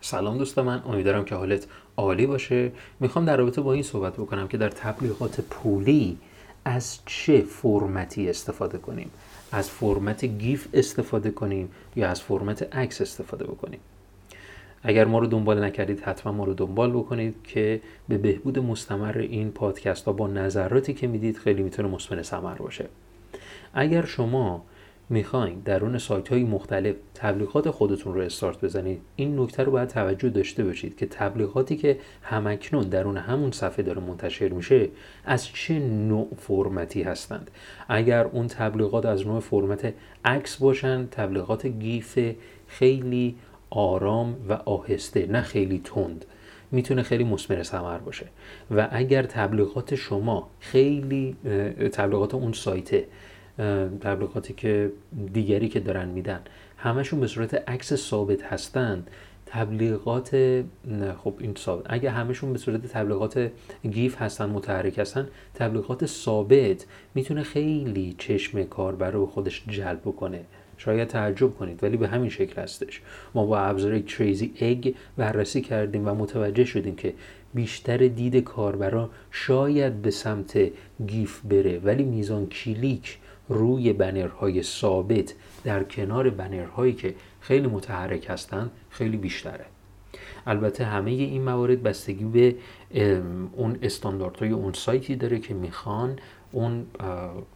سلام دوست من امیدوارم که حالت عالی باشه. می‌خوام در رابطه با این صحبت بکنم که در تبلیغات پولی از چه فرمتی استفاده کنیم؟ از فرمت گیف استفاده کنیم یا از فرمت عکس استفاده بکنیم؟ اگر ما رو دنبال نکردید حتما ما رو دنبال بکنید که به بهبود مستمر این پادکست ها با نظراتی که می‌دید خیلی می‌تونه مثمر ثمر باشه. اگر شما می‌خواین درون سایت های مختلف تبلیغات خودتون رو استارت بزنید این نکته رو باید توجه داشته باشید که تبلیغاتی که همکنون درون همون صفحه داره منتشر میشه از چه نوع فرمتی هستند. اگر اون تبلیغات از نوع فرمت عکس باشن تبلیغات گیف خیلی آرام و آهسته نه خیلی تند می‌تونه خیلی مسمر ثمر باشه. و اگر تبلیغات شما خیلی تبلیغات اون سایته تبلیغاتی که دیگری که دارن میدن. همشون به صورت عکس ثابت هستند تبلیغات خب این ثابت. اگه همشون به صورت تبلیغات گیف هستن متحرک هستن تبلیغات ثابت می‌تونه خیلی چشم کاربر رو خودش جلب کنه شاید تعجب کنید ولی به همین شکل هستش. ما با ابزار کریزی اگ بررسی کردیم و متوجه شدیم که بیشتر دید کاربرا شاید به سمت گیف بره ولی میزان کلیک روی بنرهای ثابت در کنار بنرهایی که خیلی متحرک هستند خیلی بیشتره. البته همه این موارد بستگی به اون استانداردهای اون سایتی داره که می‌خوان اون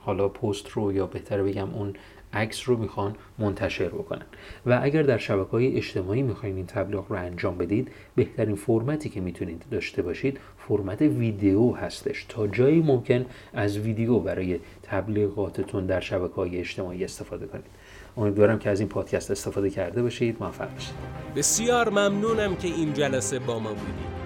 حالا پست رو یا بهتر بگم اون عکس رو می‌خوان منتشر بکنن. و اگر در شبکه های اجتماعی می‌خواین این تبلیغ رو انجام بدید بهترین فرمتی که می‌تونید داشته باشید فرمت ویدیو هستش. تا جایی ممکن از ویدیو برای تبلیغاتتون در شبکه های اجتماعی استفاده کنید. امیدوارم که از این پادکست استفاده کرده باشید. موفق باشید. بسیار ممنونم که این جلسه با ما بودید.